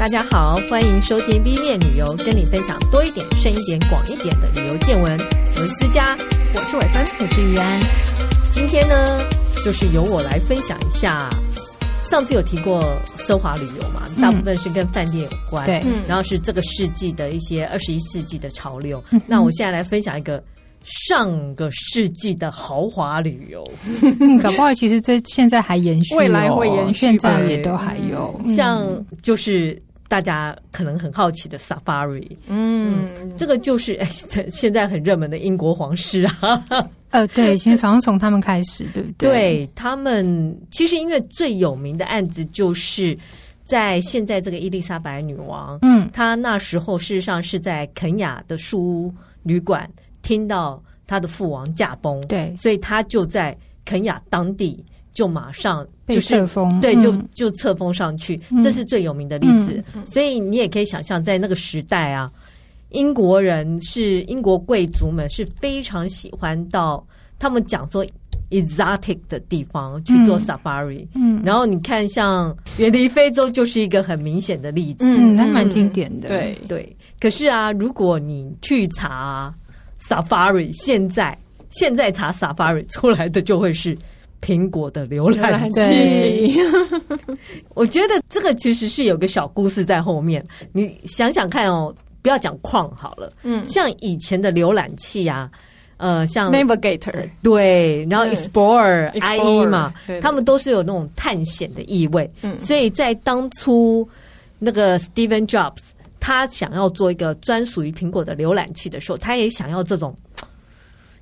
大家好，欢迎收听 B 面旅游，跟你分享多一点、深一点、广一点的旅游见闻。我是思佳，我是伟芬，我是于安。今天呢，就是由我来分享一下。上次有提过奢华旅游嘛，大部分是跟饭店有关，对、嗯，然后是这个世纪的一些二十一世纪的潮流。嗯、那我现在来分享一个。上个世纪的豪华旅游，嗯，搞不好其实这现在还延续，未来会延续，现在也都还有。像就是大家可能很好奇的 Safari，嗯，嗯，这个就是哎，现在很热门的英国皇室啊。呃，对，先从从他们开始，对不对？对他们，其实因为最有名的案子就是在现在这个伊丽莎白女王，嗯，她那时候事实上是在肯雅的树屋旅馆。听到她的父王驾崩，对，所以她就在肯雅当地就马上就是被册封，对，就就册封上去，嗯，这是最有名的例子，嗯。所以你也可以想象，在那个时代啊，英国人是英国贵族们是非常喜欢到他们讲说 exotic 的地方去做 safari。嗯，然后你看，像远离非洲就是一个很明显的例子，嗯，还蛮经典的。对对，可是啊，如果你去查。Safari 现在现在查 Safari 出来的就会是苹果的浏览器。我觉得这个其实是有个小故事在后面。你想想看哦，不要讲矿好了，嗯，像以前的浏览器啊，呃，像 Navigator 对，然后 Explorer IE 嘛，他们都是有那种探险的意味。嗯，所以在当初那个 Steven Jobs。他想要做一个专属于苹果的浏览器的时候，他也想要这种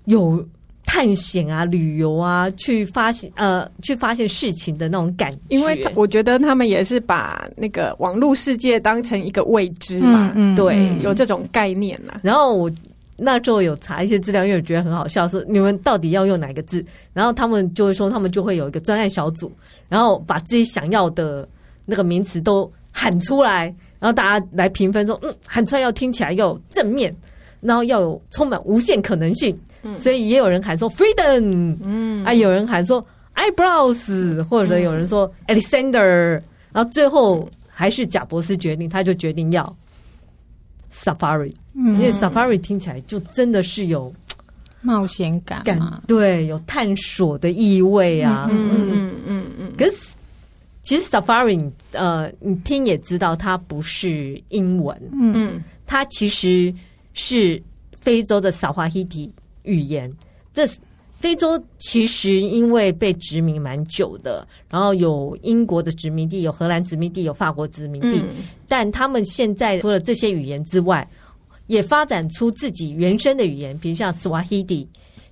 有探险啊、旅游啊，去发现呃，去发现事情的那种感觉。因为我觉得他们也是把那个网络世界当成一个未知嘛，嗯、对、嗯，有这种概念呐、啊。然后我那时候有查一些资料，因为我觉得很好笑，说你们到底要用哪个字？然后他们就会说，他们就会有一个专案小组，然后把自己想要的那个名词都喊出来。然后大家来评分说，嗯，喊出来要听起来要有正面，然后要有充满无限可能性。嗯，所以也有人喊说 freedom，嗯，啊，有人喊说 eyebrows，或者有人说 Alexander，然后最后还是贾博士决定，他就决定要 Safari，嗯，因为 Safari 听起来就真的是有冒险感，感，对，有探索的意味啊，嗯嗯嗯嗯，可是。其实 Safari，呃，你听也知道，它不是英文，嗯，它其实是非洲的撒哈希提语言。这非洲其实因为被殖民蛮久的，然后有英国的殖民地，有荷兰殖民地，有法国殖民地，嗯，但他们现在除了这些语言之外，也发展出自己原生的语言，比如像斯瓦希蒂，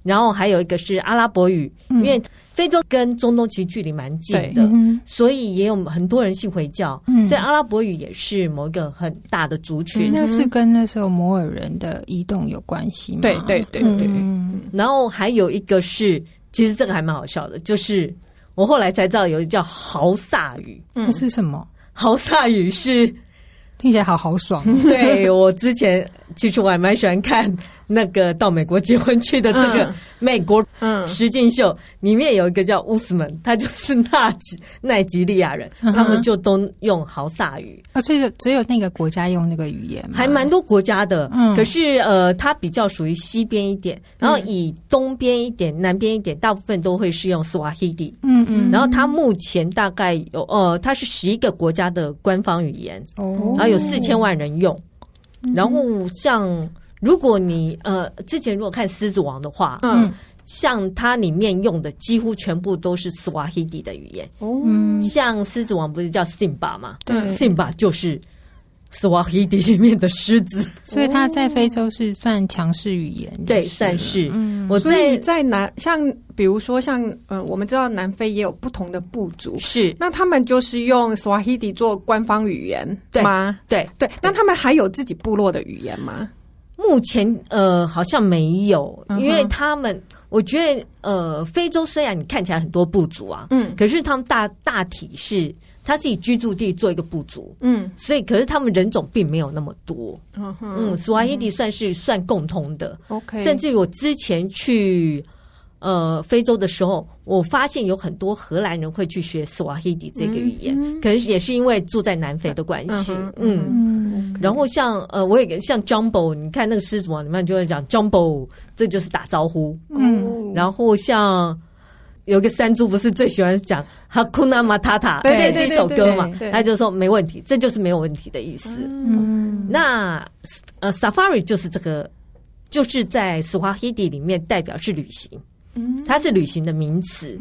然后还有一个是阿拉伯语，因为。非洲跟中东其实距离蛮近的，嗯，所以也有很多人信回教，嗯，所以阿拉伯语也是某一个很大的族群。嗯，那是跟那时候摩尔人的移动有关系吗？对对对对，嗯。然后还有一个是，其实这个还蛮好笑的，就是我后来才知道有一个叫豪萨语，那是什么？豪萨语是听起来好豪爽。对，我之前其实我还蛮喜欢看。那个到美国结婚去的这个美国实境秀，里面有一个叫乌斯曼，他就是纳吉 奈吉利亚人，他们就都用豪萨语。啊，所以只有那个国家用那个语言，还蛮多国家的。嗯，可是呃，它比较属于西边一点，然后以东边一点、南边一点，大部分都会是用斯瓦希蒂。嗯嗯，然后它目前大概有呃，它是十一个国家的官方语言哦，然后有四千万人用，然后像。如果你呃之前如果看《狮子王》的话，嗯，像它里面用的几乎全部都是 Swahili 的语言。哦，像《狮子王》不是叫 Simba 吗？对，Simba 就是斯瓦希蒂里面的狮子，所以它在非洲是算强势语言。对，算是。嗯，我在在南，像比如说像呃，我们知道南非也有不同的部族，是那他们就是用斯瓦希蒂做官方语言，对吗？对对，那他们还有自己部落的语言吗？目前呃好像没有，因为他们我觉得呃非洲虽然你看起来很多部族啊，嗯，可是他们大大体是它是以居住地做一个部族，嗯，所以可是他们人种并没有那么多，嗯嗯，斯瓦伊迪算是算共通的，OK，甚至于我之前去呃非洲的时候，我发现有很多荷兰人会去学斯瓦希迪这个语言，嗯、可能也是因为住在南非的关系。嗯，然后像呃，我也像 Jumbo，你看那个狮子王里面就会讲 Jumbo，这就是打招呼。嗯，然后像有个山猪不是最喜欢讲 Hakuna Matata，这也是一首歌嘛，他就说没问题，这就是没有问题的意思。嗯，那呃，Safari 就是这个。就是在斯瓦希迪里面代表是旅行，它是旅行的名词，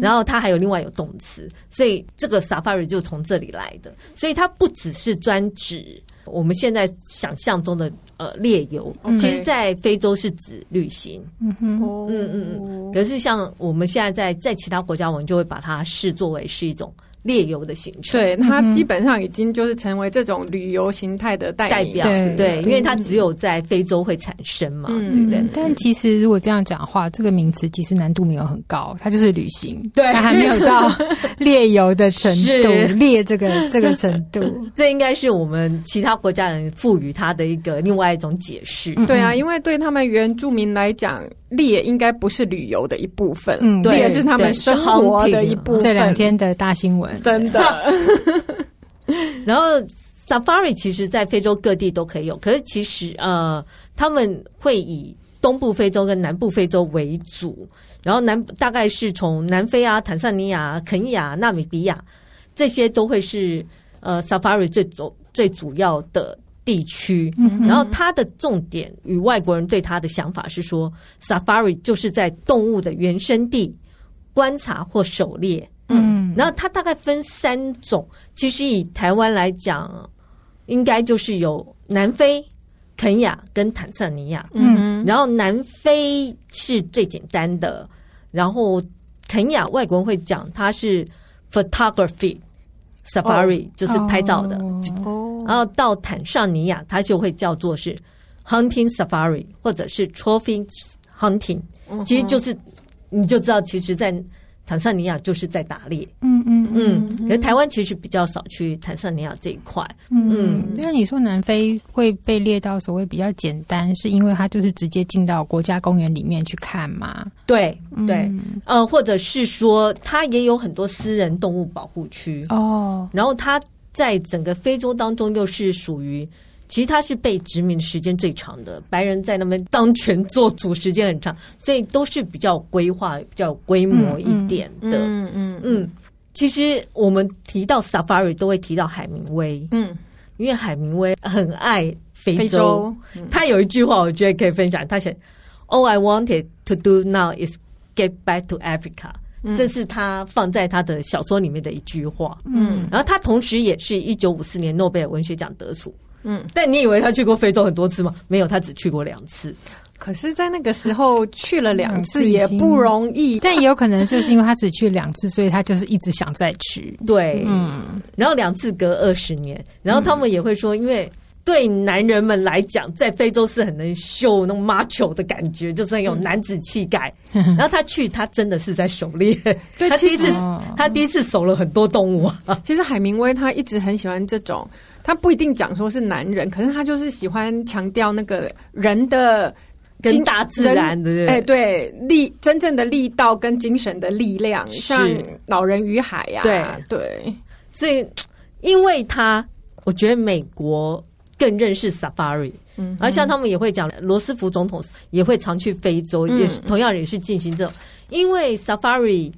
然后它还有另外有动词，所以这个 safari 就从这里来的，所以它不只是专指我们现在想象中的呃猎游，其实在非洲是指旅行，嗯嗯嗯嗯，可是像我们现在在在其他国家，我们就会把它视作为是一种。猎游的行程，对，它基本上已经就是成为这种旅游形态的代表，对，对，因为它只有在非洲会产生嘛，嗯、对不对？但其实如果这样讲的话，这个名词其实难度没有很高，它就是旅行，对，它还没有到猎游的程度，猎这个这个程度，这应该是我们其他国家人赋予它的一个另外一种解释。嗯、对啊，因为对他们原住民来讲。猎应该不是旅游的一部分，嗯，猎是他们生活的一部分。这两天的大新闻，真的。然后，Safari 其实，在非洲各地都可以有，可是其实，呃，他们会以东部非洲跟南部非洲为主，然后南大概是从南非啊、坦桑尼亚、肯亚、纳米比亚这些都会是呃 Safari 最主最主要的。地区，然后它的重点与外国人对它的想法是说，Safari 就是在动物的原生地观察或狩猎。嗯，然后它大概分三种，其实以台湾来讲，应该就是有南非、肯亚跟坦桑尼亚。嗯，然后南非是最简单的，然后肯亚外国人会讲它是 photography。Safari、oh, 就是拍照的，oh, 然后到坦尚尼亚，它就会叫做是 Hunting Safari 或者是 Trophy Hunting，其实就是你就知道，其实，在。坦桑尼亚就是在打猎，嗯嗯嗯，可是台湾其实比较少去坦桑尼亚这一块，嗯。那你说南非会被列到所谓比较简单，是因为它就是直接进到国家公园里面去看吗？对对，呃，或者是说它也有很多私人动物保护区哦，然后它在整个非洲当中又是属于。其实它是被殖民时间最长的，白人在那边当权做主时间很长，所以都是比较规划、比较有规模一点的。嗯嗯嗯。其实我们提到 Safari 都会提到海明威，嗯，因为海明威很爱非洲。非洲嗯、他有一句话，我觉得可以分享。他写：“All I wanted to do now is get back to Africa。嗯”这是他放在他的小说里面的一句话。嗯，然后他同时也是一九五四年诺贝尔文学奖得主。嗯，但你以为他去过非洲很多次吗？没有，他只去过两次。可是，在那个时候去了两次也不容易。但也有可能就是因为他只去两次，所以他就是一直想再去。对，嗯。然后两次隔二十年，然后他们也会说，因为对男人们来讲，在非洲是很能秀那种 macho 的感觉，就是很有男子气概。然后他去，他真的是在狩猎。对，他第一次，他第一次守了很多动物啊。其实海明威他一直很喜欢这种。他不一定讲说是男人，可是他就是喜欢强调那个人的跟大自然的，哎，对力真正的力道跟精神的力量，像《老人与海》呀，对。对。所以，因为他，我觉得美国更认识 Safari，嗯，而像他们也会讲，罗斯福总统也会常去非洲，也是同样也是进行这种，因为 Safari。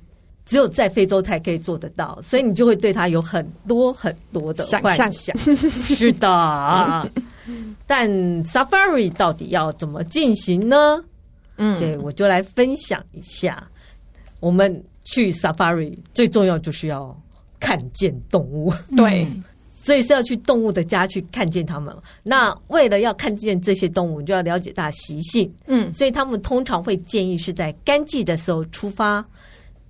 只有在非洲才可以做得到，所以你就会对他有很多很多的幻想。是的，但 Safari 到底要怎么进行呢？嗯，对，我就来分享一下。我们去 Safari 最重要就是要看见动物，对，所以是要去动物的家去看见他们。那为了要看见这些动物，你就要了解它的习性。嗯，所以他们通常会建议是在干季的时候出发。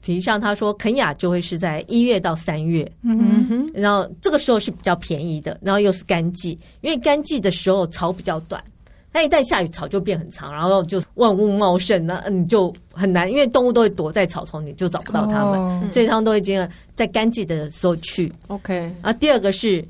比如像他说，肯雅就会是在一月到三月，嗯哼，然后这个时候是比较便宜的，然后又是干季，因为干季的时候草比较短，那一旦下雨草就变很长，然后就万物茂盛，那你就很难，因为动物都会躲在草丛里，就找不到它们，哦、所以他们都会经在干季的时候去。OK，啊，第二个是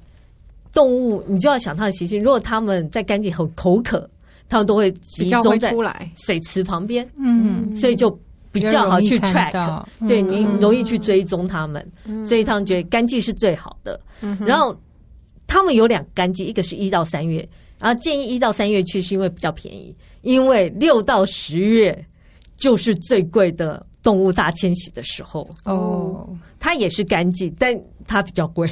动物，你就要想它的习性，如果他们在干季很口渴，他们都会集中在水池旁边，嗯，所以就。比较好去 track，对你容易去追踪他们，所以他们觉得干季是最好的。然后他们有两个干季，一个是一到三月，然后建议一到三月去是因为比较便宜，因为六到十月就是最贵的动物大迁徙的时候哦。它也是干季，但它比较贵，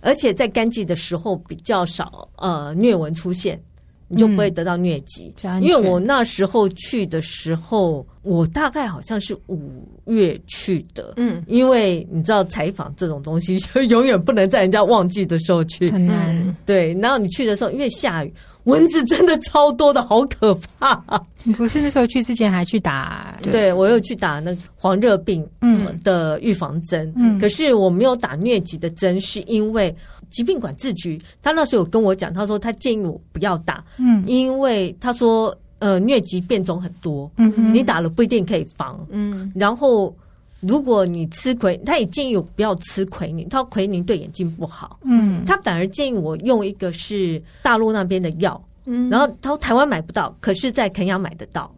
而且在干季的时候比较少呃疟蚊出现。你就不会得到疟疾，嗯，因为我那时候去的时候，我大概好像是五月去的，嗯，因为你知道采访这种东西，就永远不能在人家旺季的时候去，很难。对，然后你去的时候，因为下雨，蚊子真的超多的，好可怕，啊。你不是那时候去之前还去打？对，对我又去打那黄热病嗯的预防针，嗯，可是我没有打疟疾的针，是因为。疾病管制局，他那时候有跟我讲，他说他建议我不要打，嗯，因为他说呃疟疾变种很多，嗯哼，你打了不一定可以防，嗯，然后如果你吃奎，他也建议我不要吃奎宁，他说奎宁对眼睛不好，嗯，他反而建议我用一个是大陆那边的药，嗯，然后他说台湾买不到，可是在肯亚买得到。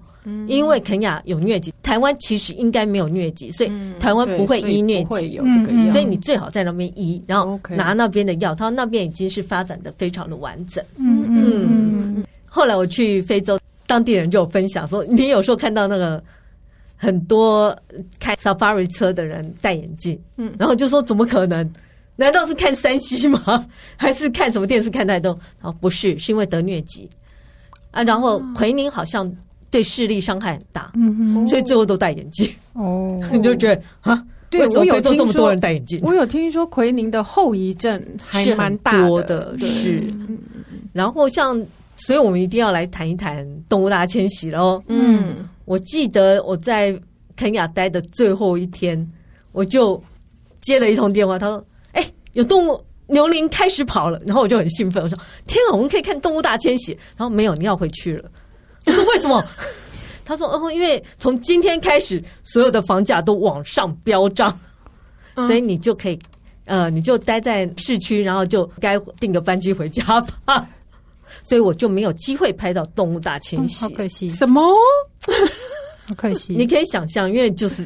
因为肯亚有疟疾，台湾其实应该没有疟疾，所以台湾不会医疟疾，所以你最好在那边医，然后拿那边的药。他说那边已经是发展的非常的完整。嗯嗯。后来我去非洲，当地人就有分享说，你有时候看到那个很多开 Safari 车的人戴眼镜，嗯，然后就说怎么可能？难道是看山西吗？还是看什么电视看太多？然后，不是，是因为得疟疾啊。然后奎宁好像。对视力伤害很大，嗯哼，所以最后都戴眼镜。哦，你就觉得啊，对，为什么非洲这么多人戴眼镜？我有听说奎宁的后遗症还蛮多的，是。然后像，所以我们一定要来谈一谈动物大迁徙喽。嗯，我记得我在肯亚待的最后一天，我就接了一通电话，他说：“哎，有动物牛羚开始跑了。”然后我就很兴奋，我说：“天啊，我们可以看动物大迁徙。”然后没有，你要回去了。我说为什么？他说：“哦，因为从今天开始，所有的房价都往上飙涨，所以你就可以，呃，你就待在市区，然后就该订个班机回家吧。所以我就没有机会拍到动物大迁徙，好可惜。什么？好可惜。你可以想象，因为就是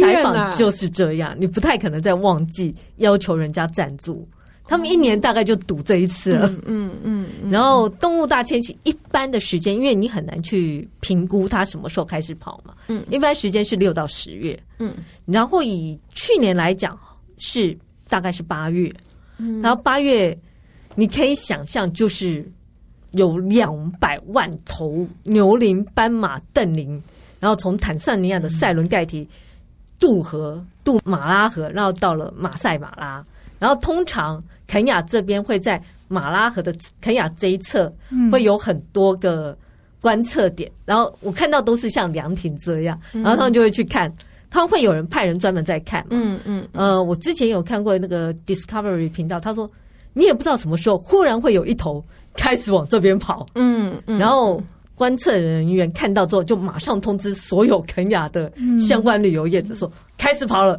采访就是这样，你不太可能在旺季要求人家赞助。”他们一年大概就赌这一次了，嗯嗯，嗯，然后动物大迁徙一般的时间，因为你很难去评估它什么时候开始跑嘛，嗯，一般时间是六到十月，嗯，然后以去年来讲是大概是八月，嗯，然后八月你可以想象就是有两百万头牛羚、斑马、瞪羚，然后从坦桑尼亚的塞伦盖提渡河渡马拉河，然后到了马赛马拉。然后通常肯亚这边会在马拉河的肯亚这一侧会有很多个观测点，然后我看到都是像凉亭这样，然后他们就会去看，他们会有人派人专门在看。嗯嗯，呃，我之前有看过那个 Discovery 频道，他说你也不知道什么时候忽然会有一头开始往这边跑。嗯嗯，然后观测人员看到之后就马上通知所有肯亚的相关旅游业者说开始跑了。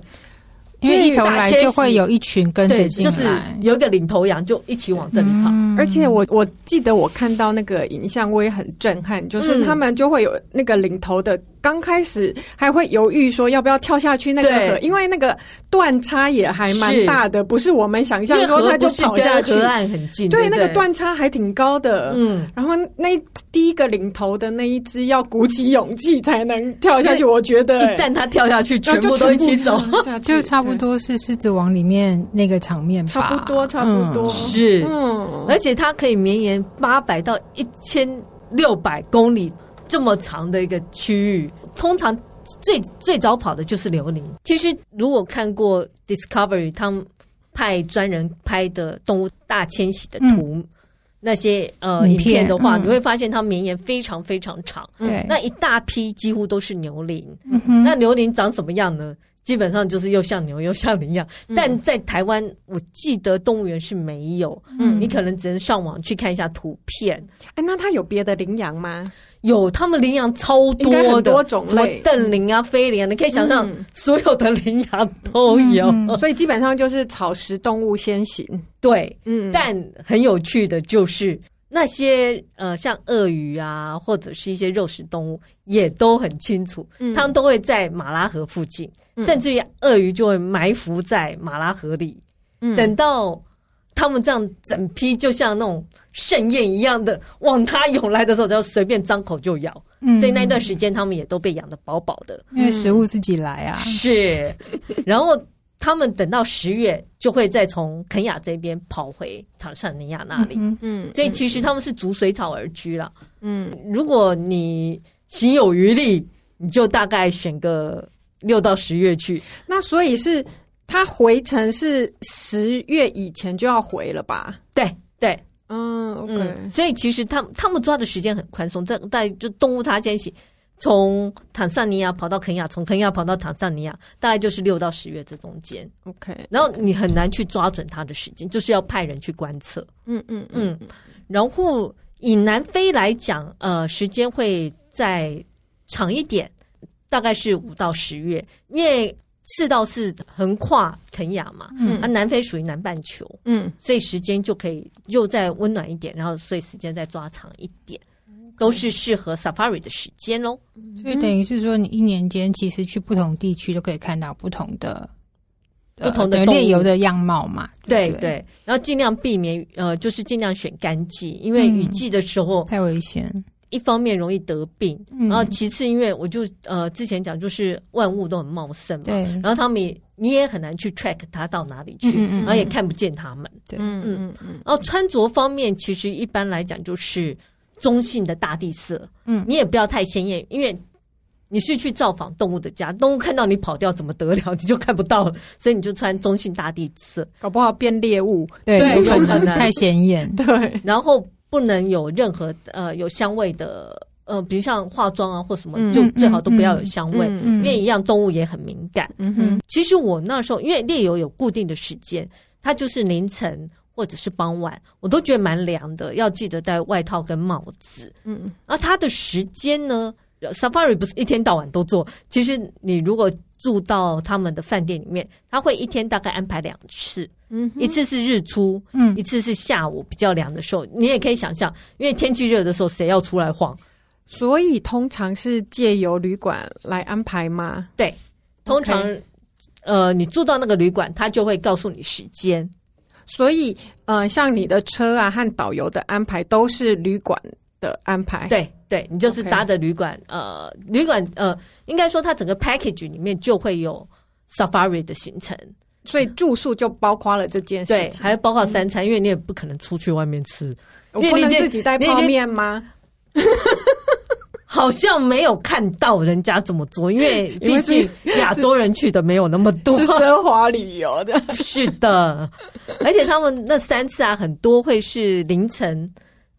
因为一头来就会有一群跟着进来，就是有一个领头羊就一起往这里跑。嗯、而且我我记得我看到那个影像，我也很震撼，就是他们就会有那个领头的。刚开始还会犹豫说要不要跳下去那个河，因为那个断差也还蛮大的，不是我们想象说它就跑下去。河岸很近，对，那个断差还挺高的。嗯，然后那第一个领头的那一只要鼓起勇气才能跳下去。我觉得一旦他跳下去，全部都一起走，就差不多是狮子王里面那个场面吧。差不多，差不多是。嗯，而且它可以绵延八百到一千六百公里。这么长的一个区域，通常最最早跑的就是牛羚。其实，如果看过 Discovery 他们派专人拍的动物大迁徙的图，嗯、那些呃影片的话，嗯、你会发现它绵延非常非常长。对、嗯，那一大批几乎都是牛羚。嗯、那牛羚长什么样呢？基本上就是又像牛又像羚羊。但在台湾，我记得动物园是没有。嗯，你可能只能上网去看一下图片。哎，那它有别的羚羊吗？有，他们羚羊超多的，多种类，什么瞪羚啊、飞羚啊，你可以想象，所有的羚羊都有，嗯嗯、所以基本上就是草食动物先行。对，嗯，但很有趣的就是那些呃，像鳄鱼啊，或者是一些肉食动物，也都很清楚，嗯、他们都会在马拉河附近，嗯、甚至于鳄鱼就会埋伏在马拉河里，嗯、等到他们这样整批就像那种盛宴一样的往他涌来的时候，就随便张口就咬。嗯、所以那段时间，他们也都被养的饱饱的，因为食物自己来啊。是，然后。他们等到十月就会再从肯雅这边跑回坦桑尼亚那里，嗯，嗯，所以其实他们是逐水草而居了，嗯，如果你行有余力，你就大概选个六到十月去。那所以是他回程是十月以前就要回了吧？对对，嗯，OK，嗯，所以其实他们他们抓的时间很宽松，在在就动物他迁徙。从坦桑尼亚跑到肯亚，从肯亚跑到坦桑尼亚，大概就是六到十月这中间。OK，然后你很难去抓准它的时间，就是要派人去观测。嗯嗯嗯。然后以南非来讲，呃，时间会再长一点，大概是五到十月，因为赤道是横跨肯亚嘛，嗯，啊，南非属于南半球，嗯，所以时间就可以又再温暖一点，然后所以时间再抓长一点。都是适合 safari 的时间喽，所以等于是说，你一年间其实去不同地区都可以看到不同的、不同的猎游的样貌嘛。对对，然后尽量避免呃，就是尽量选干季，因为雨季的时候太危险。一方面容易得病，然后其次因为我就呃之前讲就是万物都很茂盛嘛，对，然后他们也你也很难去 track 它到哪里去，然后也看不见他们。对，嗯嗯嗯。然后穿着方面，其实一般来讲就是。中性的大地色，嗯，你也不要太鲜艳，因为你是去造访动物的家，动物看到你跑掉怎么得了？你就看不到了，所以你就穿中性大地色，搞不好变猎物，对，有可能太显眼，对。然后不能有任何呃有香味的，呃，比如像化妆啊或什么，就最好都不要有香味，因为一样动物也很敏感。嗯哼，其实我那时候因为猎友有固定的时间，它就是凌晨。或者是傍晚，我都觉得蛮凉的，要记得戴外套跟帽子。嗯，而它的时间呢，Safari 不是一天到晚都做。其实你如果住到他们的饭店里面，他会一天大概安排两次。嗯，一次是日出，嗯，一次是下午比较凉的时候。你也可以想象，因为天气热的时候，谁要出来晃？所以通常是借由旅馆来安排吗？对，通常 Okay. 呃，你住到那个旅馆，他就会告诉你时间。所以，呃，像你的车啊和导游的安排都是旅馆的安排。对，对，你就是搭的旅馆.呃，旅馆，呃，应该说它整个 package 里面就会有 safari 的行程，所以住宿就包括了这件事情，对，还包括三餐，嗯、因为你也不可能出去外面吃，我不能自己带泡面吗？好像没有看到人家怎么做，因为 毕竟亚洲人去的没有那么多，是奢华旅游的。是的，而且他们那三次啊，很多会是凌晨、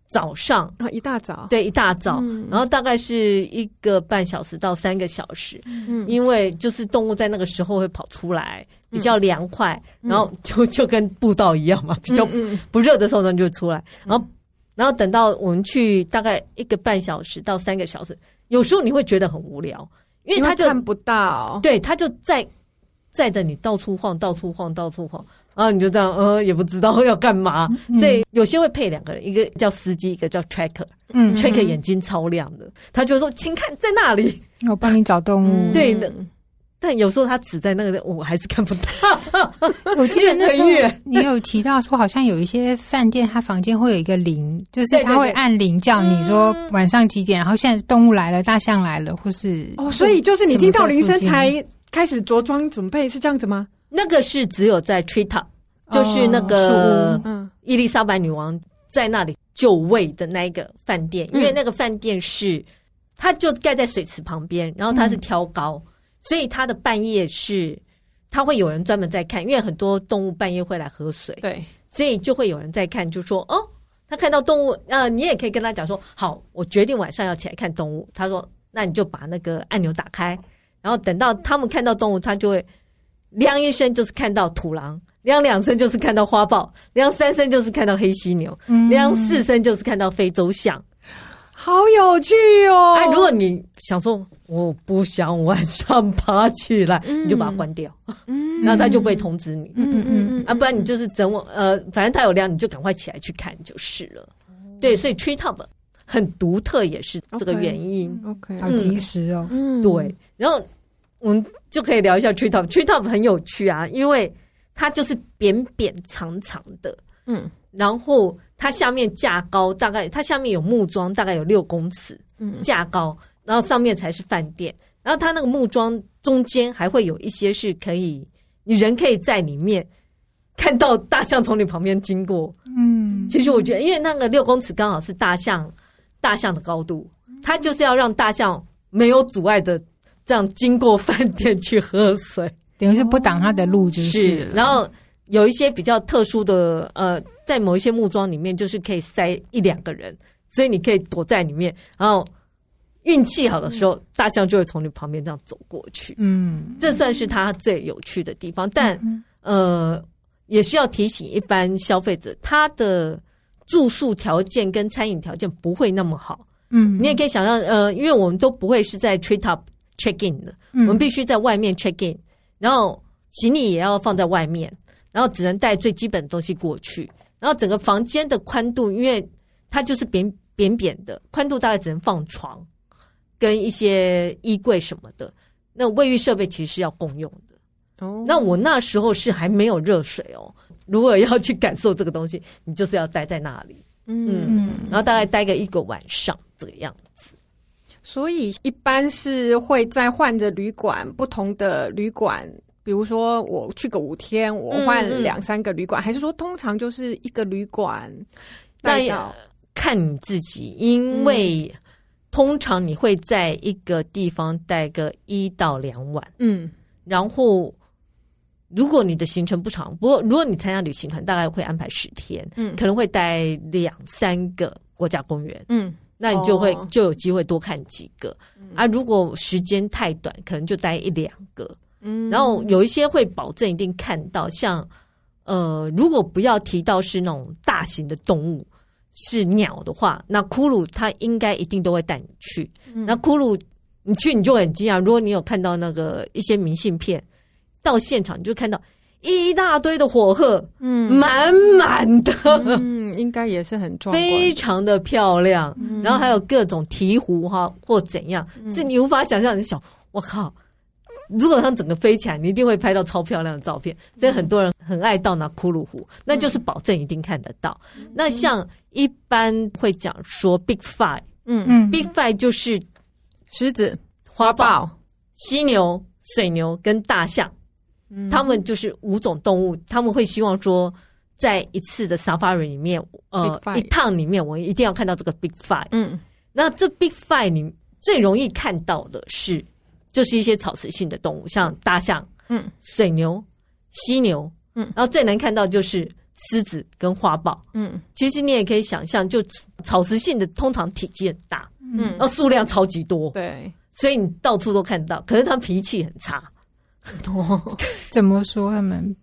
早上。啊，一大早，对，一大早，嗯、然后大概是一个半小时到三个小时，嗯，因为就是动物在那个时候会跑出来，比较凉快，嗯、然后就就跟步道一样嘛，比较不热的时候呢就出来，然后。然后等到我们去大概一个半小时到三个小时，有时候你会觉得很无聊，因为他就看不到，对，他就在载着你到处晃，到处晃，到处晃，然后你就这样，呃，也不知道要干嘛。嗯、所以有些会配两个人，一个叫司机，一个叫 tracker。嗯，tracker 眼睛超亮的，他就说：“请看在那里，我帮你找动物。”对的。但有时候他只在那个，我还是看不到。我记得那时候你有提到说，好像有一些饭店，他房间会有一个铃，就是他会按铃叫你说晚上几点，然后现在动物来了，大象来了，或是哦，所以就是你听到铃声才开始着装准备，是这样子吗？那个是只有在 Treetop，就是那个嗯伊丽莎白女王在那里就位的那一个饭店，因为那个饭店是它就盖在水池旁边，然后它是挑高。所以他的半夜是，他会有人专门在看，因为很多动物半夜会来喝水，对，所以就会有人在看，就说哦，他看到动物，呃，你也可以跟他讲说，好，我决定晚上要起来看动物。他说，那你就把那个按钮打开，然后等到他们看到动物，他就会亮一声就是看到土狼，亮两声就是看到花豹，亮三声就是看到黑犀牛，亮四声就是看到非洲象。好有趣哦！哎，如果你想说我不想晚上爬起来，嗯、你就把它关掉，嗯，然后他就不会通知你，嗯嗯嗯，啊，不然你就是整晚，呃，反正它有亮，你就赶快起来去看就是了。对，所以 tree top 很独特，也是这个原因。OK，, okay 好及时哦。嗯，对。然后我们就可以聊一下 tree top。tree top 很有趣啊，因为它就是扁扁长长的，嗯，然后它下面架高，大概它下面有木桩，大概有六公尺，嗯，架高，然后上面才是饭店。然后它那个木桩中间还会有一些是可以，你人可以在里面。看到大象从你旁边经过，嗯，其实我觉得，因为那个六公尺刚好是大象大象的高度，它就是要让大象没有阻碍的这样经过饭店去喝水，等于是不挡它的路，就是，是。然后有一些比较特殊的，呃，在某一些木桩里面，就是可以塞一两个人，所以你可以躲在里面，然后运气好的时候，嗯、大象就会从你旁边这样走过去，嗯，这算是它最有趣的地方，但、嗯、呃。也是要提醒一般消费者，他的住宿条件跟餐饮条件不会那么好。嗯，你也可以想象，呃，因为我们都不会是在 treetop check in 的，嗯，我们必须在外面 check in，然后行李也要放在外面，然后只能带最基本的东西过去。然后整个房间的宽度，因为它就是扁扁扁的，宽度大概只能放床跟一些衣柜什么的。那卫浴设备其实是要共用的。哦，那我那时候是还没有热水哦。如果要去感受这个东西，你就是要待在那里，嗯，嗯，然后大概待个一个晚上这个样子。所以一般是会在换着旅馆，不同的旅馆，比如说我去个五天，我换两三个旅馆，嗯，还是说通常就是一个旅馆？那要看你自己，因为通常你会在一个地方待个一到两晚，嗯，然后。如果你的行程不长，不过如果你参加旅行团，大概会安排十天，嗯，可能会待两三个国家公园，嗯，那你就会、哦、就有机会多看几个。嗯、啊，如果时间太短，可能就待一两个，嗯，然后有一些会保证一定看到，像呃，如果不要提到是那种大型的动物，是鸟的话，那骷髅它应该一定都会带你去。嗯、那骷髅你去你就很惊讶，如果你有看到那个一些明信片。到现场你就看到一大堆的火鹤，嗯，满满的，嗯，应该也是很壮观，非常的漂亮。嗯、然后还有各种鹈鹕哈，或怎样，嗯、是你无法想象。你想，我靠，如果它整个飞起来，你一定会拍到超漂亮的照片。所以很多人很爱到那骷髅湖，嗯、那就是保证一定看得到。嗯、那像一般会讲说 Big Five，嗯嗯，Big Five 就是狮子、花豹、犀牛、水牛跟大象。他们就是五种动物，他们会希望说，在一次的 safari 里面，呃，一趟里面，我一定要看到这个 big five。嗯，那这 big five 你最容易看到的是，就是一些草食性的动物，像大象、嗯，水牛、犀牛，嗯，然后最难看到就是狮子跟花豹。嗯，其实你也可以想象，就草食性的通常体积很大，嗯，然后数量超级多，对，所以你到处都看到，可是它脾气很差。多 怎么说他们？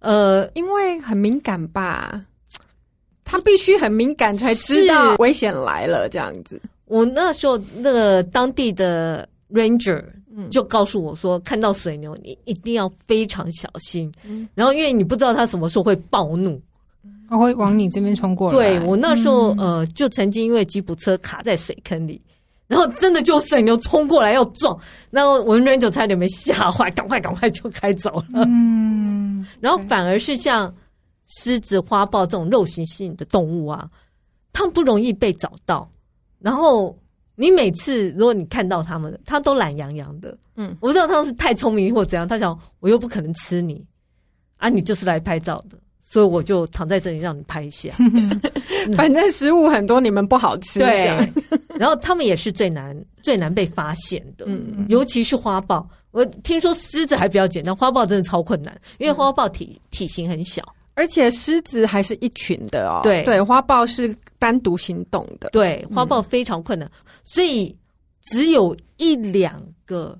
呃，因为很敏感吧，他必须很敏感才知道危险来了这样子。我那时候那个当地的 ranger 就告诉我说，看到水牛你一定要非常小心。嗯、然后因为你不知道它什么时候会暴怒，他会往你这边冲过来。对，我那时候、嗯、呃，就曾经因为吉普车卡在水坑里。然后真的就水牛冲过来要撞，然后我们 ranger 差点没吓坏，赶快赶快就开走了。嗯，然后反而是像狮子、花豹这种肉食性的动物啊，它们不容易被找到。然后你每次如果你看到他们，他都懒洋洋的。嗯，我不知道他们是太聪明或怎样，他想我又不可能吃你啊，你就是来拍照的。所以我就躺在这里让你拍一下，反正食物很多，你们不好吃。对，然后他们也是最难最难被发现的，嗯，尤其是花豹。我听说狮子还比较简单，花豹真的超困难，因为花豹体体型很小，而且狮子还是一群的哦。对对，花豹是单独行动的，对，花豹非常困难，所以只有一两个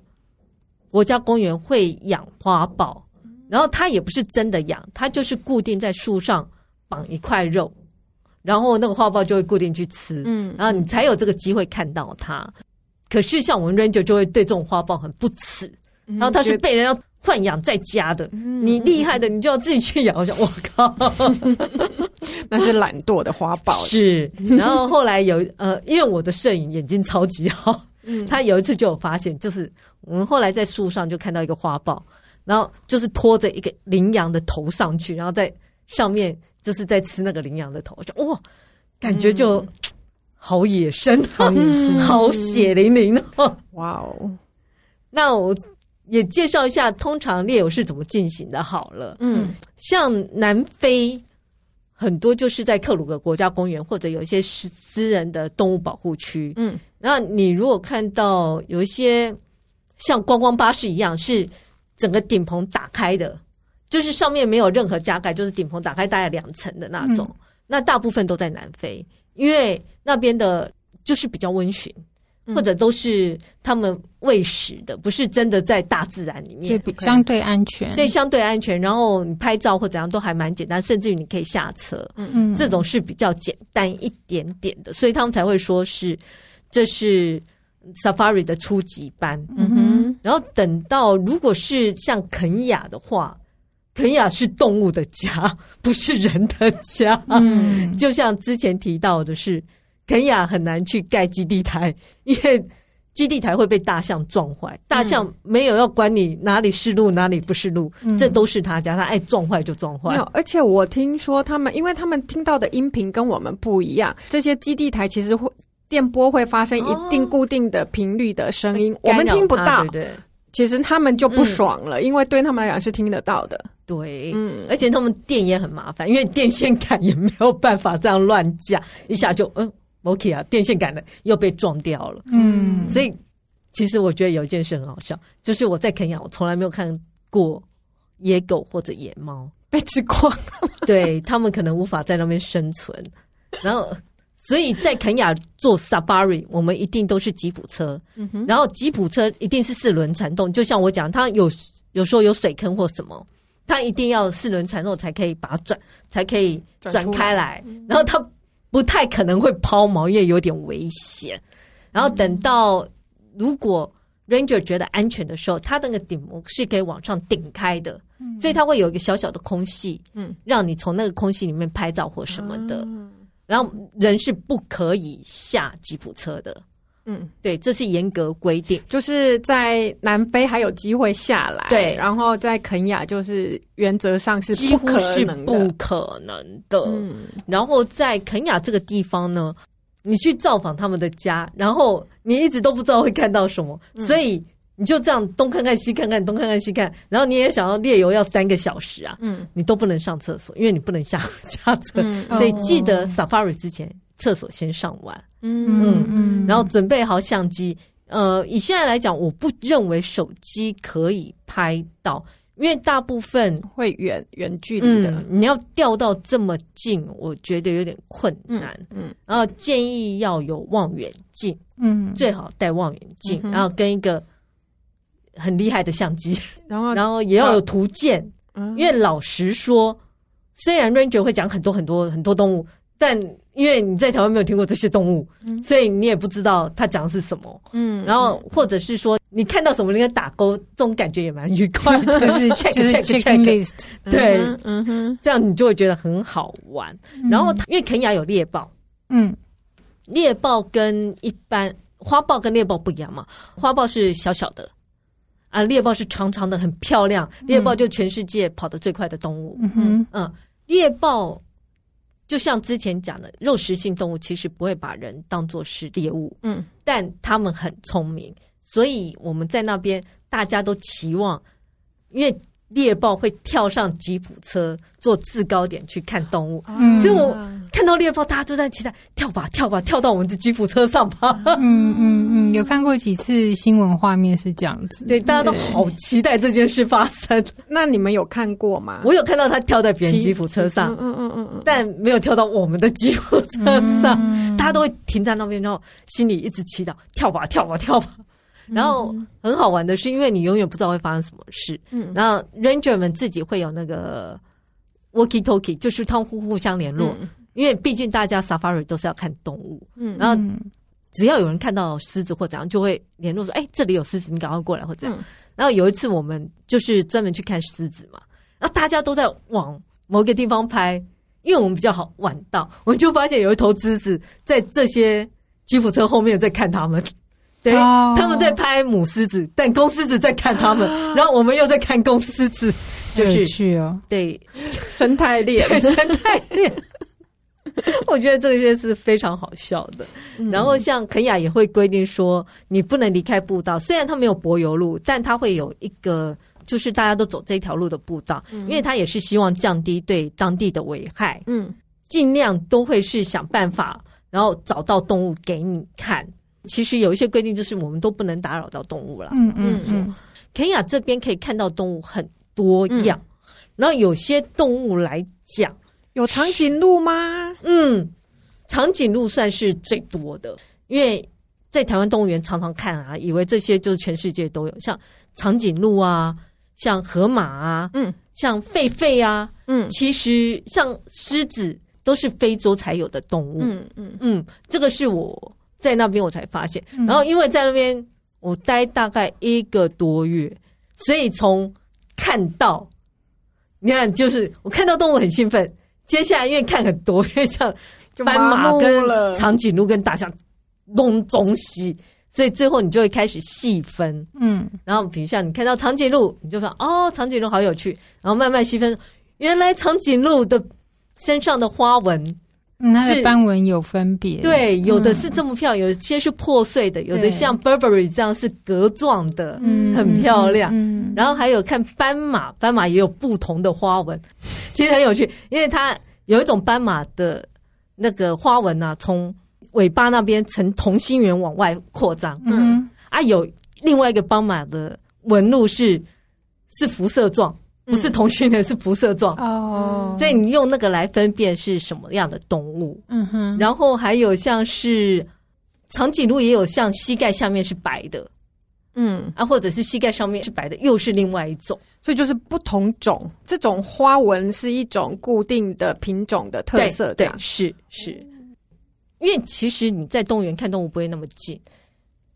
国家公园会养花豹。然后它也不是真的养，它就是固定在树上绑一块肉，然后那个花豹就会固定去吃，嗯，然后你才有这个机会看到它。可是像我们 ranger 就会对这种花豹很不齿，然后它是被人家豢养在家的，你厉害的，你就要自己去养。我想，我靠，那是懒惰的花豹。是，然后后来有呃，因为我的摄影眼睛超级好，他有一次就有发现，就是我们后来在树上就看到一个花豹，然后就是拖着一个羚羊的头上去，然后在上面就是在吃那个羚羊的头，我就哇，感觉就好野生，好野生，好血淋淋哦！哇哦，那我。也介绍一下，通常猎友是怎么进行的。好了，嗯，像南非很多就是在克鲁格国家公园或者有一些私私人的动物保护区，嗯，那你如果看到有一些像观光巴士一样，是整个顶棚打开的，就是上面没有任何加盖，就是顶棚打开大概两层的那种，嗯，那大部分都在南非，因为那边的就是比较温驯。或者都是他们喂食的，不是真的在大自然里面，相对安全。对，相对安全。然后你拍照或怎样都还蛮简单，甚至于你可以下车。嗯嗯，这种是比较简单一点点的，所以他们才会说是这是 Safari 的初级班。嗯哼。然后等到如果是像肯雅的话，肯雅是动物的家，不是人的家。嗯，就像之前提到的是。肯亚很难去盖基地台，因为基地台会被大象撞坏。大象没有要管你哪里是路，哪里不是路，嗯、这都是他家，他爱撞坏就撞坏。没有，而且我听说他们，因为他们听到的音频跟我们不一样，这些基地台其实会电波会发生一定固定的频率的声音，哦、我们听不到。对，对，其实他们就不爽了，嗯、因为对他们来讲是听得到的。对，嗯，而且他们电也很麻烦，因为电线杆也没有办法这样乱架，一下就嗯。OK 啊，电线杆的又被撞掉了。嗯，所以其实我觉得有一件事很好笑，就是我在肯亚，我从来没有看过野狗或者野猫被吃光，对，他们可能无法在那边生存。然后，所以在肯亚做 Safari，我们一定都是吉普车。然后吉普车一定是四轮传动，就像我讲，它有有时候有水坑或什么，它一定要四轮传动才可以把它转，才可以转开来。然后它。不太可能会抛锚，因为有点危险。然后等到如果 Ranger 觉得安全的时候，它那个顶膜是可以往上顶开的，嗯、所以它会有一个小小的空隙，嗯，让你从那个空隙里面拍照或什么的。嗯、然后人是不可以下吉普车的。嗯，对，这是严格规定，就是在南非还有机会下来，对，然后在肯雅就是原则上是几乎是不可能的。嗯，然后在肯雅这个地方呢，你去造访他们的家，然后你一直都不知道会看到什么，嗯、所以你就这样东看看西看看，东看看西看，然后你也想要猎游要三个小时啊，嗯，你都不能上厕所，因为你不能下 下车，嗯、所以记得 Safari 之前。厕所先上完，嗯嗯嗯，然后准备好相机。呃，以现在来讲，我不认为手机可以拍到，因为大部分会远远距离的，嗯，你要调到这么近，我觉得有点困难。嗯，嗯然后建议要有望远镜，嗯，最好带望远镜，嗯、然后跟一个很厉害的相机，然后然后也要有图鉴，嗯、因为老实说，虽然 Ranger 会讲很多很多很多动物。但因为你在台湾没有听过这些动物，嗯、所以你也不知道他讲的是什么。嗯，然后或者是说你看到什么，你应该打勾，这种感觉也蛮愉快的。就是 check check check list，对，嗯哼，这样你就会觉得很好玩。嗯、然后因为肯亚有猎豹，嗯，猎豹跟一般花豹跟猎豹不一样嘛，花豹是小小的，啊，猎豹是长长的，很漂亮。猎豹就全世界跑得最快的动物。嗯哼，嗯，猎豹。就像之前讲的，肉食性动物其实不会把人当做是猎物，嗯，但他们很聪明，所以我们在那边大家都期望，因为猎豹会跳上吉普车坐制高点去看动物，嗯，所以我看到猎豹，大家都在期待跳吧跳吧跳到我们的吉普车上吧，嗯嗯嗯，有看过几次新闻画面是这样子，对，大家都好期待这件事发生。那你们有看过吗？我有看到他跳在别人吉普车上，嗯嗯嗯嗯，但没有跳到我们的吉普车上，嗯、大家都会停在那边，然后心里一直祈祷跳吧跳吧跳吧。然后很好玩的是，因为你永远不知道会发生什么事。嗯，然后 Ranger 们自己会有那个 walkie talkie，就是他们互互相联络。嗯，因为毕竟大家 Safari 都是要看动物。嗯，然后只要有人看到狮子或怎样，就会联络说：“哎，这里有狮子，你赶快过来。”或者这样。然后有一次我们就是专门去看狮子嘛，然后大家都在往某个地方拍，因为我们比较好晚到，我们就发现有一头狮子在这些吉普车后面在看他们，对，他们在拍母狮子，但公狮子在看他们，然后我们又在看公狮子，就是去哦，对，生态链，生态链。我觉得这些是非常好笑的。然后像肯雅也会规定说，你不能离开步道。虽然它没有柏油路，但它会有一个，就是大家都走这条路的步道，因为它也是希望降低对当地的危害。嗯，尽量都会是想办法，然后找到动物给你看。其实有一些规定，就是我们都不能打扰到动物了。嗯嗯嗯。肯亚这边可以看到动物很多样，然后有些动物来讲。有长颈鹿吗？嗯，长颈鹿算是最多的，因为在台湾动物园常常看啊，以为这些就是全世界都有，像长颈鹿啊，像河马啊，嗯，像狒狒啊，嗯，其实像狮子都是非洲才有的动物，嗯嗯嗯，这个是我在那边我才发现，然后因为在那边我待大概一个多月，所以从看到，你看，就是我看到动物很兴奋。接下来因为看很多，因为像斑马跟长颈鹿跟大象东中西，所以最后你就会开始细分，嗯，然后比如像你看到长颈鹿，你就说哦，长颈鹿好有趣，然后慢慢细分，原来长颈鹿的身上的花纹。嗯，它的斑纹有分别，对，有的是这么漂亮，有些是破碎的，有的像 Burberry 这样是格状的，嗯，很漂亮。嗯，然后还有看斑马，斑马也有不同的花纹，其实很有趣，因为它有一种斑马的那个花纹啊，从尾巴那边呈同心圆往外扩张，嗯，啊，有另外一个斑马的纹路是是辐射状。不是同性恋，是辐射状哦，所以你用那个来分辨是什么样的动物。嗯哼，然后还有像是长颈鹿，也有像膝盖下面是白的，嗯啊，或者是膝盖上面是白的，又是另外一种。所以就是不同种，这种花纹是一种固定的品种的特色。对，是是，因为其实你在动物园看动物不会那么近，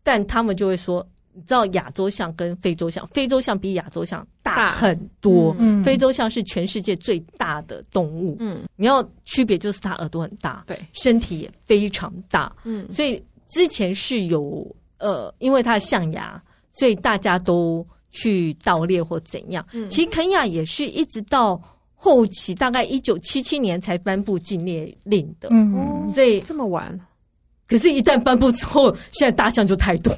但他们就会说。你知道亚洲象跟非洲象，非洲象比亚洲象大很多。嗯，非洲象是全世界最大的动物。嗯，你要区别就是它耳朵很大，对，身体也非常大。嗯，所以之前是有呃，因为它的象牙，所以大家都去盗猎或怎样。嗯，其实肯亚也是一直到后期，大概一九七七年才颁布禁猎令的。嗯，所以这么晚。可是，一旦颁布之后，现在大象就太多。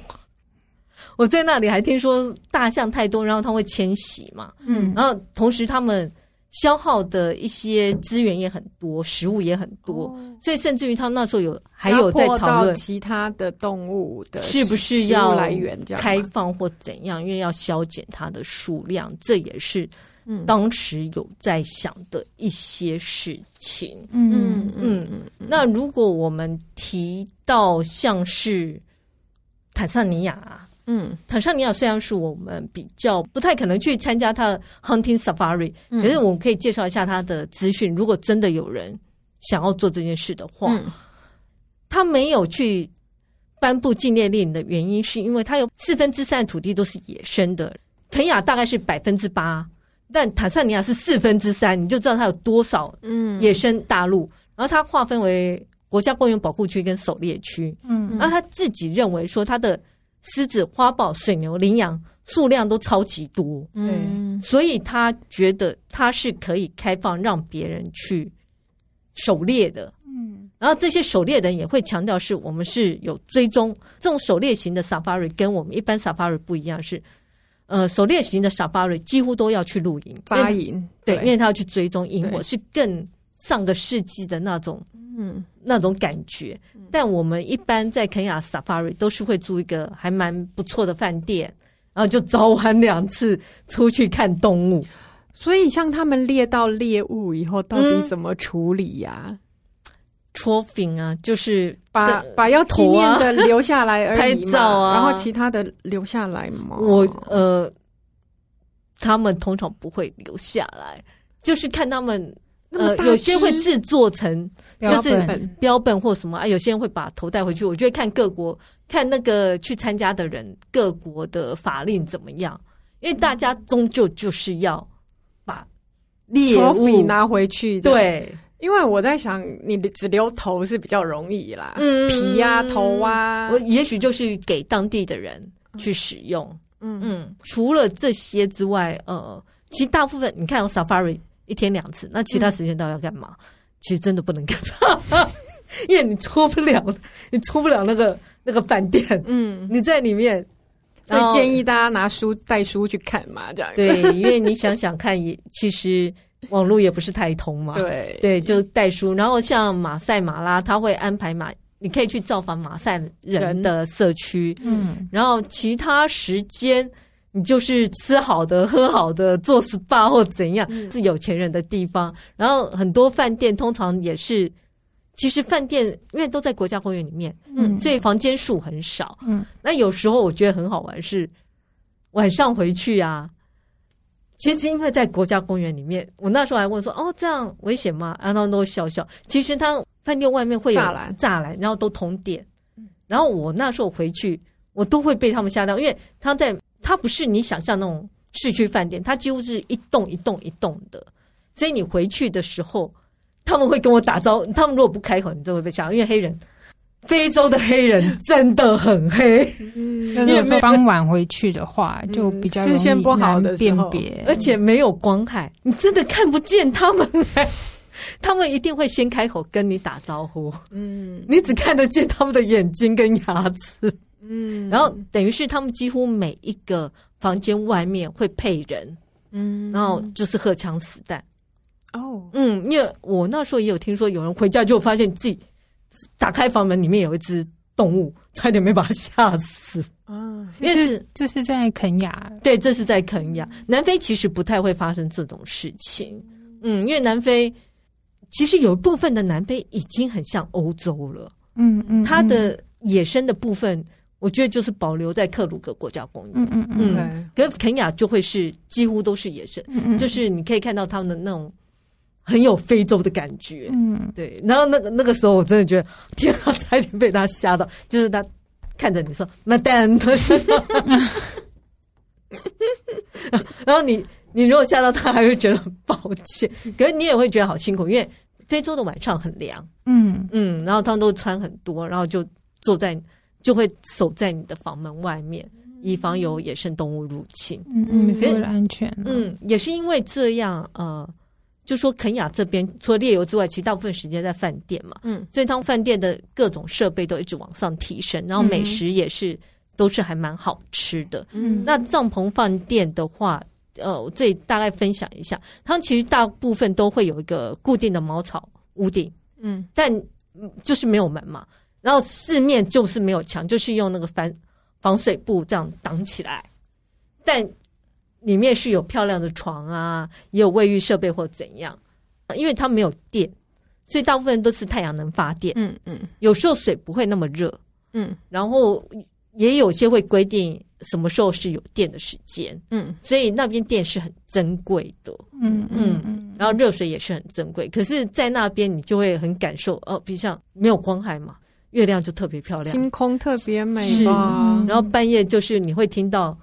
我在那里还听说大象太多，然后它会迁徙嘛，嗯，然后同时他们消耗的一些资源也很多，食物也很多，哦、所以甚至于他那时候有还有在讨论其他的动物的是不是要来源开放或怎样，因为要削减它的数量，这也是当时有在想的一些事情。嗯嗯嗯，嗯。那如果我们提到像是坦桑尼亚。嗯，坦桑尼亚虽然是我们比较不太可能去参加它的 hunting safari，可是我们可以介绍一下它的资讯。如果真的有人想要做这件事的话，嗯，他没有去颁布禁猎令的原因，是因为它有四分之三的土地都是野生的。肯亚大概是百分之八，但坦桑尼亚是四分之三，你就知道它有多少嗯野生大陆。然后它划分为国家公园保护区跟狩猎区，嗯，然后他自己认为说他的。狮子、花豹、水牛、羚羊数量都超级多，嗯，所以他觉得他是可以开放让别人去狩猎的，嗯，然后这些狩猎人也会强调是我们是有追踪，这种狩猎型的 safari 跟我们一般 safari 不一样，是呃，狩猎型的 safari 几乎都要去露营扎营，对，因为他要去追踪萤火，是更上个世纪的那种。嗯，那种感觉。但我们一般在肯雅 Safari 都是会租一个还蛮不错的饭店，然后就早晚两次出去看动物。所以，像他们猎到猎物以后，到底怎么处理呀、啊？戳 r 啊，就是把把要纪念的留下来而已，拍照啊，然后其他的留下来吗？我呃，他们通常不会留下来，就是看他们。呃，有些会制作成就是标本或什么啊，有些人会把头带回去。我觉得看各国看那个去参加的人各国的法令怎么样，因为大家终究就是要把猎物拿回去。对，因为我在想，你只留头是比较容易啦，嗯，皮呀、啊、头啊，我也许就是给当地的人去使用。嗯嗯，除了这些之外，呃，其实大部分你看有 Safari 一天两次，那其他时间都要干嘛？嗯、其实真的不能干嘛，因为你出不了，你出不了那个那个饭店。嗯，你在里面，所以建议大家拿书带书去看嘛，这样对，因为你想想看，也其实网络也不是太通嘛。对对，就带书，然后像马赛马拉，他会安排马。你可以去造访马赛人的社区，嗯，然后其他时间你就是吃好的、喝好的、做 SPA 或怎样，是有钱人的地方。然后很多饭店通常也是，其实饭店因为都在国家公园里面，嗯，所以房间数很少，嗯。那有时候我觉得很好玩是晚上回去啊，其实因为在国家公园里面，我那时候还问说：“哦，这样危险吗？”然后都笑笑。其实他。饭店外面会有栅栏，栅栏，然后都通电。然后我那时候回去，我都会被他们吓到，因为他在，他不是你想象那种市区饭店，它几乎是一栋一栋一栋的。所以你回去的时候，他们会跟我打招呼。他们如果不开口，你就会被吓，因为黑人，非洲的黑人真的很黑。嗯，因为傍晚回去的话，就比较视线不好的辨别，而且没有光害，你真的看不见他们。他们一定会先开口跟你打招呼，嗯，你只看得见他们的眼睛跟牙齿，嗯，然后等于是他们几乎每一个房间外面会配人，嗯，然后就是荷枪实弹，哦，嗯，因为我那时候也有听说有人回家就发现自己打开房门里面有一只动物，差点没把他吓死。啊，因为是这是在肯雅，对，这是在肯雅，南非其实不太会发生这种事情，嗯，因为南非。其实有一部分的南非已经很像欧洲了，嗯嗯，它的野生的部分，我觉得就是保留在克鲁格国家公园，嗯嗯嗯，跟肯亚就会是几乎都是野生，嗯，就是你可以看到他们的那种很有非洲的感觉，嗯，对。然后那个那个时候，我真的觉得天啊，差一点被他吓到，就是他看着你说 “Madam”，然后你。你如果吓到他，还会觉得很抱歉，可是你也会觉得好辛苦，因为非洲的晚上很凉，嗯。嗯，然后他们都穿很多，然后就坐在，就会守在你的房门外面，以防有野生动物入侵。嗯嗯，为了安全，嗯，也是因为这样，呃，就说肯亚这边除了猎游之外，其实大部分时间在饭店嘛，嗯，所以他们饭店的各种设备都一直往上提升，然后美食也是、嗯、都是还蛮好吃的。嗯，那帐篷饭店的话。呃，我这里大概分享一下，他们其实大部分都会有一个固定的茅草屋顶，嗯，但就是没有门嘛，然后四面就是没有墙，就是用那个防防水布这样挡起来，但里面是有漂亮的床啊，也有卫浴设备或怎样，因为它没有电，所以大部分都是太阳能发电，嗯嗯，有时候水不会那么热，嗯，然后也有些会规定。什么时候是有电的时间？嗯，所以那边电是很珍贵的。嗯嗯。嗯，然后热水也是很珍贵。可是，在那边你就会很感受哦，比如像没有光害嘛，月亮就特别漂亮，星空特别美嘛。然后半夜就是你会听到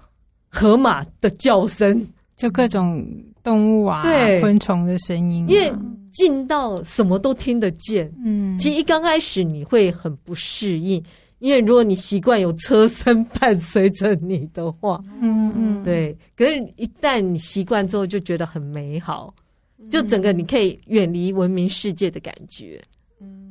河马的叫声，就各种动物啊、对昆虫的声音，因为近到什么都听得见。嗯，其实一刚开始你会很不适应。因为如果你习惯有车声伴随着你的话，嗯嗯，对。可是，一旦你习惯之后，就觉得很美好，就整个你可以远离文明世界的感觉。嗯，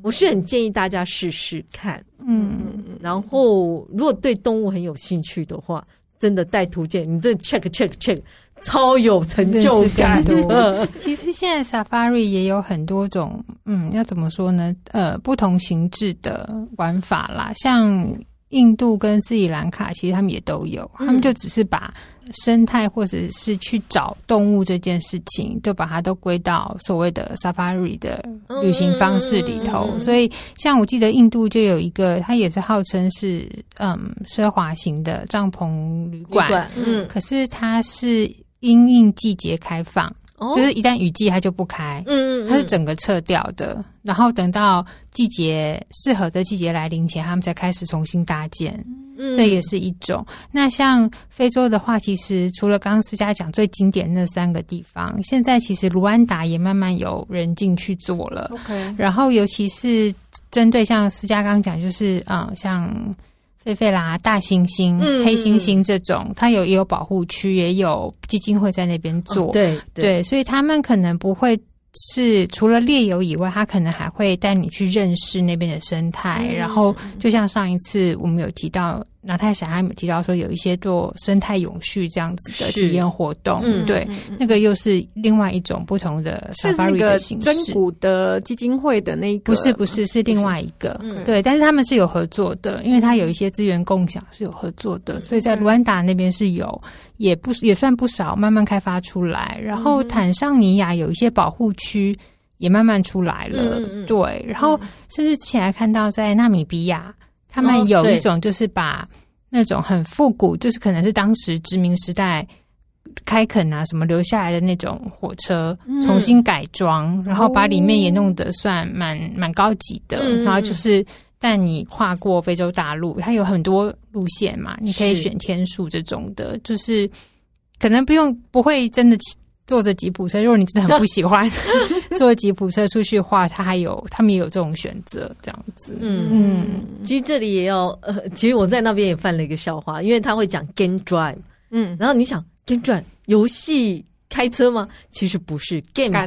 我是很建议大家试试看。嗯。然后，如果对动物很有兴趣的话，真的带图鉴，你这 check check check。超有成就感的。其实现在 Safari 也有很多种，嗯，要怎么说呢？呃，不同形制的玩法啦。像印度跟斯里兰卡，其实他们也都有。他们就只是把生态或者是去找动物这件事情，就把它都归到所谓的 Safari 的旅行方式里头。所以，像我记得印度就有一个，它也是号称是嗯奢华型的帐篷旅馆，嗯，可是它是。因应季节开放哦、就是一旦雨季它就不开，嗯，嗯嗯，它是整个撤掉的，然后等到季节适合的季节来临前，他们才开始重新搭建。嗯，这也是一种。那像非洲的话，其实除了刚刚思佳讲最经典那三个地方，现在其实卢安达也慢慢有人进去做了。OK，然后尤其是针对像思佳刚刚讲，就是嗯，像狒狒啦、大猩猩、嗯、黑猩猩这种，它有也有保护区，也有基金会在那边做。哦、对对，对，所以他们可能不会。是除了猎游以外，他可能还会带你去认识那边的生态。嗯、然后，就像上一次我们有提到，拿太小孩有提到说，有一些做生态永续这样子的体验活动。嗯、对，嗯、那个又是另外一种不同的 Safari 的形式。真古的基金会的那个，不是不是是另外一个。嗯、对，但是他们是有合作的，因为他有一些资源共享是有合作的，所以在卢安达那边是有。也不也算不少，慢慢开发出来。然后坦桑尼亚有一些保护区也慢慢出来了，嗯、对。然后甚至之前还看到在纳米比亚，他们有一种就是把那种很复古，就是可能是当时殖民时代开垦啊什么留下来的那种火车，重新改装，嗯、然后把里面也弄得算蛮蛮高级的，嗯、然后就是。但你跨过非洲大陆，它有很多路线嘛，你可以选天数这种的，是就是可能不用不会真的坐着吉普车。如果你真的很不喜欢 坐吉普车出去的话，他还有他们也有这种选择，这样子。嗯嗯，其实这里也要呃，其实我在那边也犯了一个笑话，因为他会讲 game drive，嗯，然后你想 game drive 游戏开车吗？其实不是 game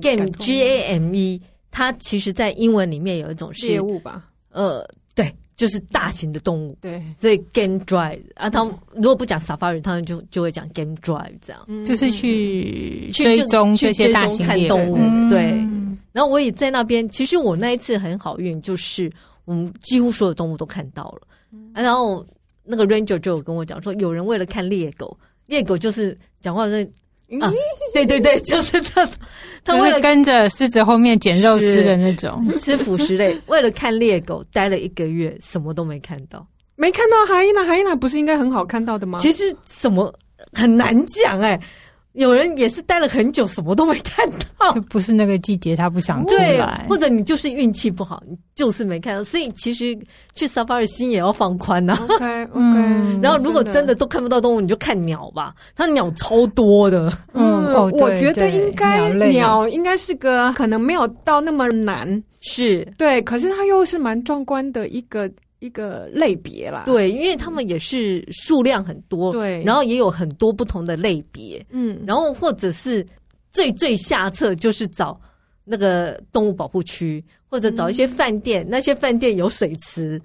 game G A M E。它其实，在英文里面有一种是猎物吧？呃，对，就是大型的动物。对，所以 game drive 啊，他们如果不讲 safari，他们就就会讲 game drive 这样，嗯、就是去追踪这些大型看动物。嗯、对，然后我也在那边。其实我那一次很好运，就是我们几乎所有动物都看到了。啊、然后那个 ranger 就有跟我讲说，有人为了看猎狗，猎狗就是讲话是。啊，对对对，就是这种，他为了跟着狮子后面捡肉吃的那种，吃 腐食类。为了看猎狗，待了一个月，什么都没看到，没看到哈伊娜，哈伊娜不是应该很好看到的吗？其实什么很难讲哎、欸。有人也是待了很久，什么都没看到，就不是那个季节，他不想出来，或者你就是运气不好，你就是没看到。所以其实去 Safari 心也要放宽呐。OK OK。然后如果真的都看不到动物，你就看鸟吧，它鸟超多的。嗯，我觉得应该鸟应该是个可能没有到那么难，是对，可是它又是蛮壮观的一个。一个类别啦，对，因为他们也是数量很多，对，然后也有很多不同的类别，嗯，然后或者是最最下策就是找那个动物保护区，或者找一些饭店，嗯、那些饭店有水池，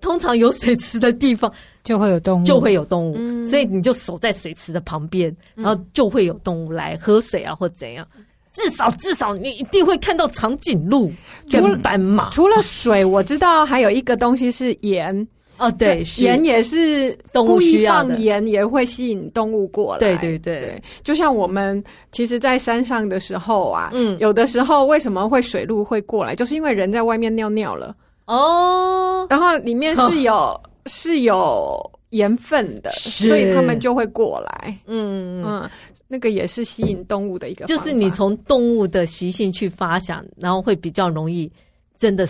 通常有水池的地方就会有动物，就会有动物，嗯、所以你就守在水池的旁边，然后就会有动物来喝水啊，或怎样。至少至少你一定会看到长颈鹿跟斑马。除了水，我知道还有一个东西是盐哦，对，盐也是动物需要的，盐也会吸引动物过来。对对对，对，就像我们其实，在山上的时候啊，嗯，有的时候为什么会水鹿会过来，就是因为人在外面尿尿了哦，然后里面是有、哦、是有盐分的，是所以他们就会过来。嗯嗯。嗯那个也是吸引动物的一个，就是你从动物的习性去发想，然后会比较容易真的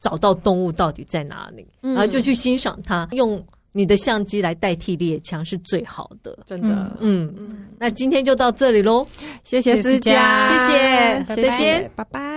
找到动物到底在哪里，嗯、然后就去欣赏它。用你的相机来代替猎枪是最好的，真的。嗯，嗯，那今天就到这里喽，谢谢思佳，谢谢，再见，拜拜。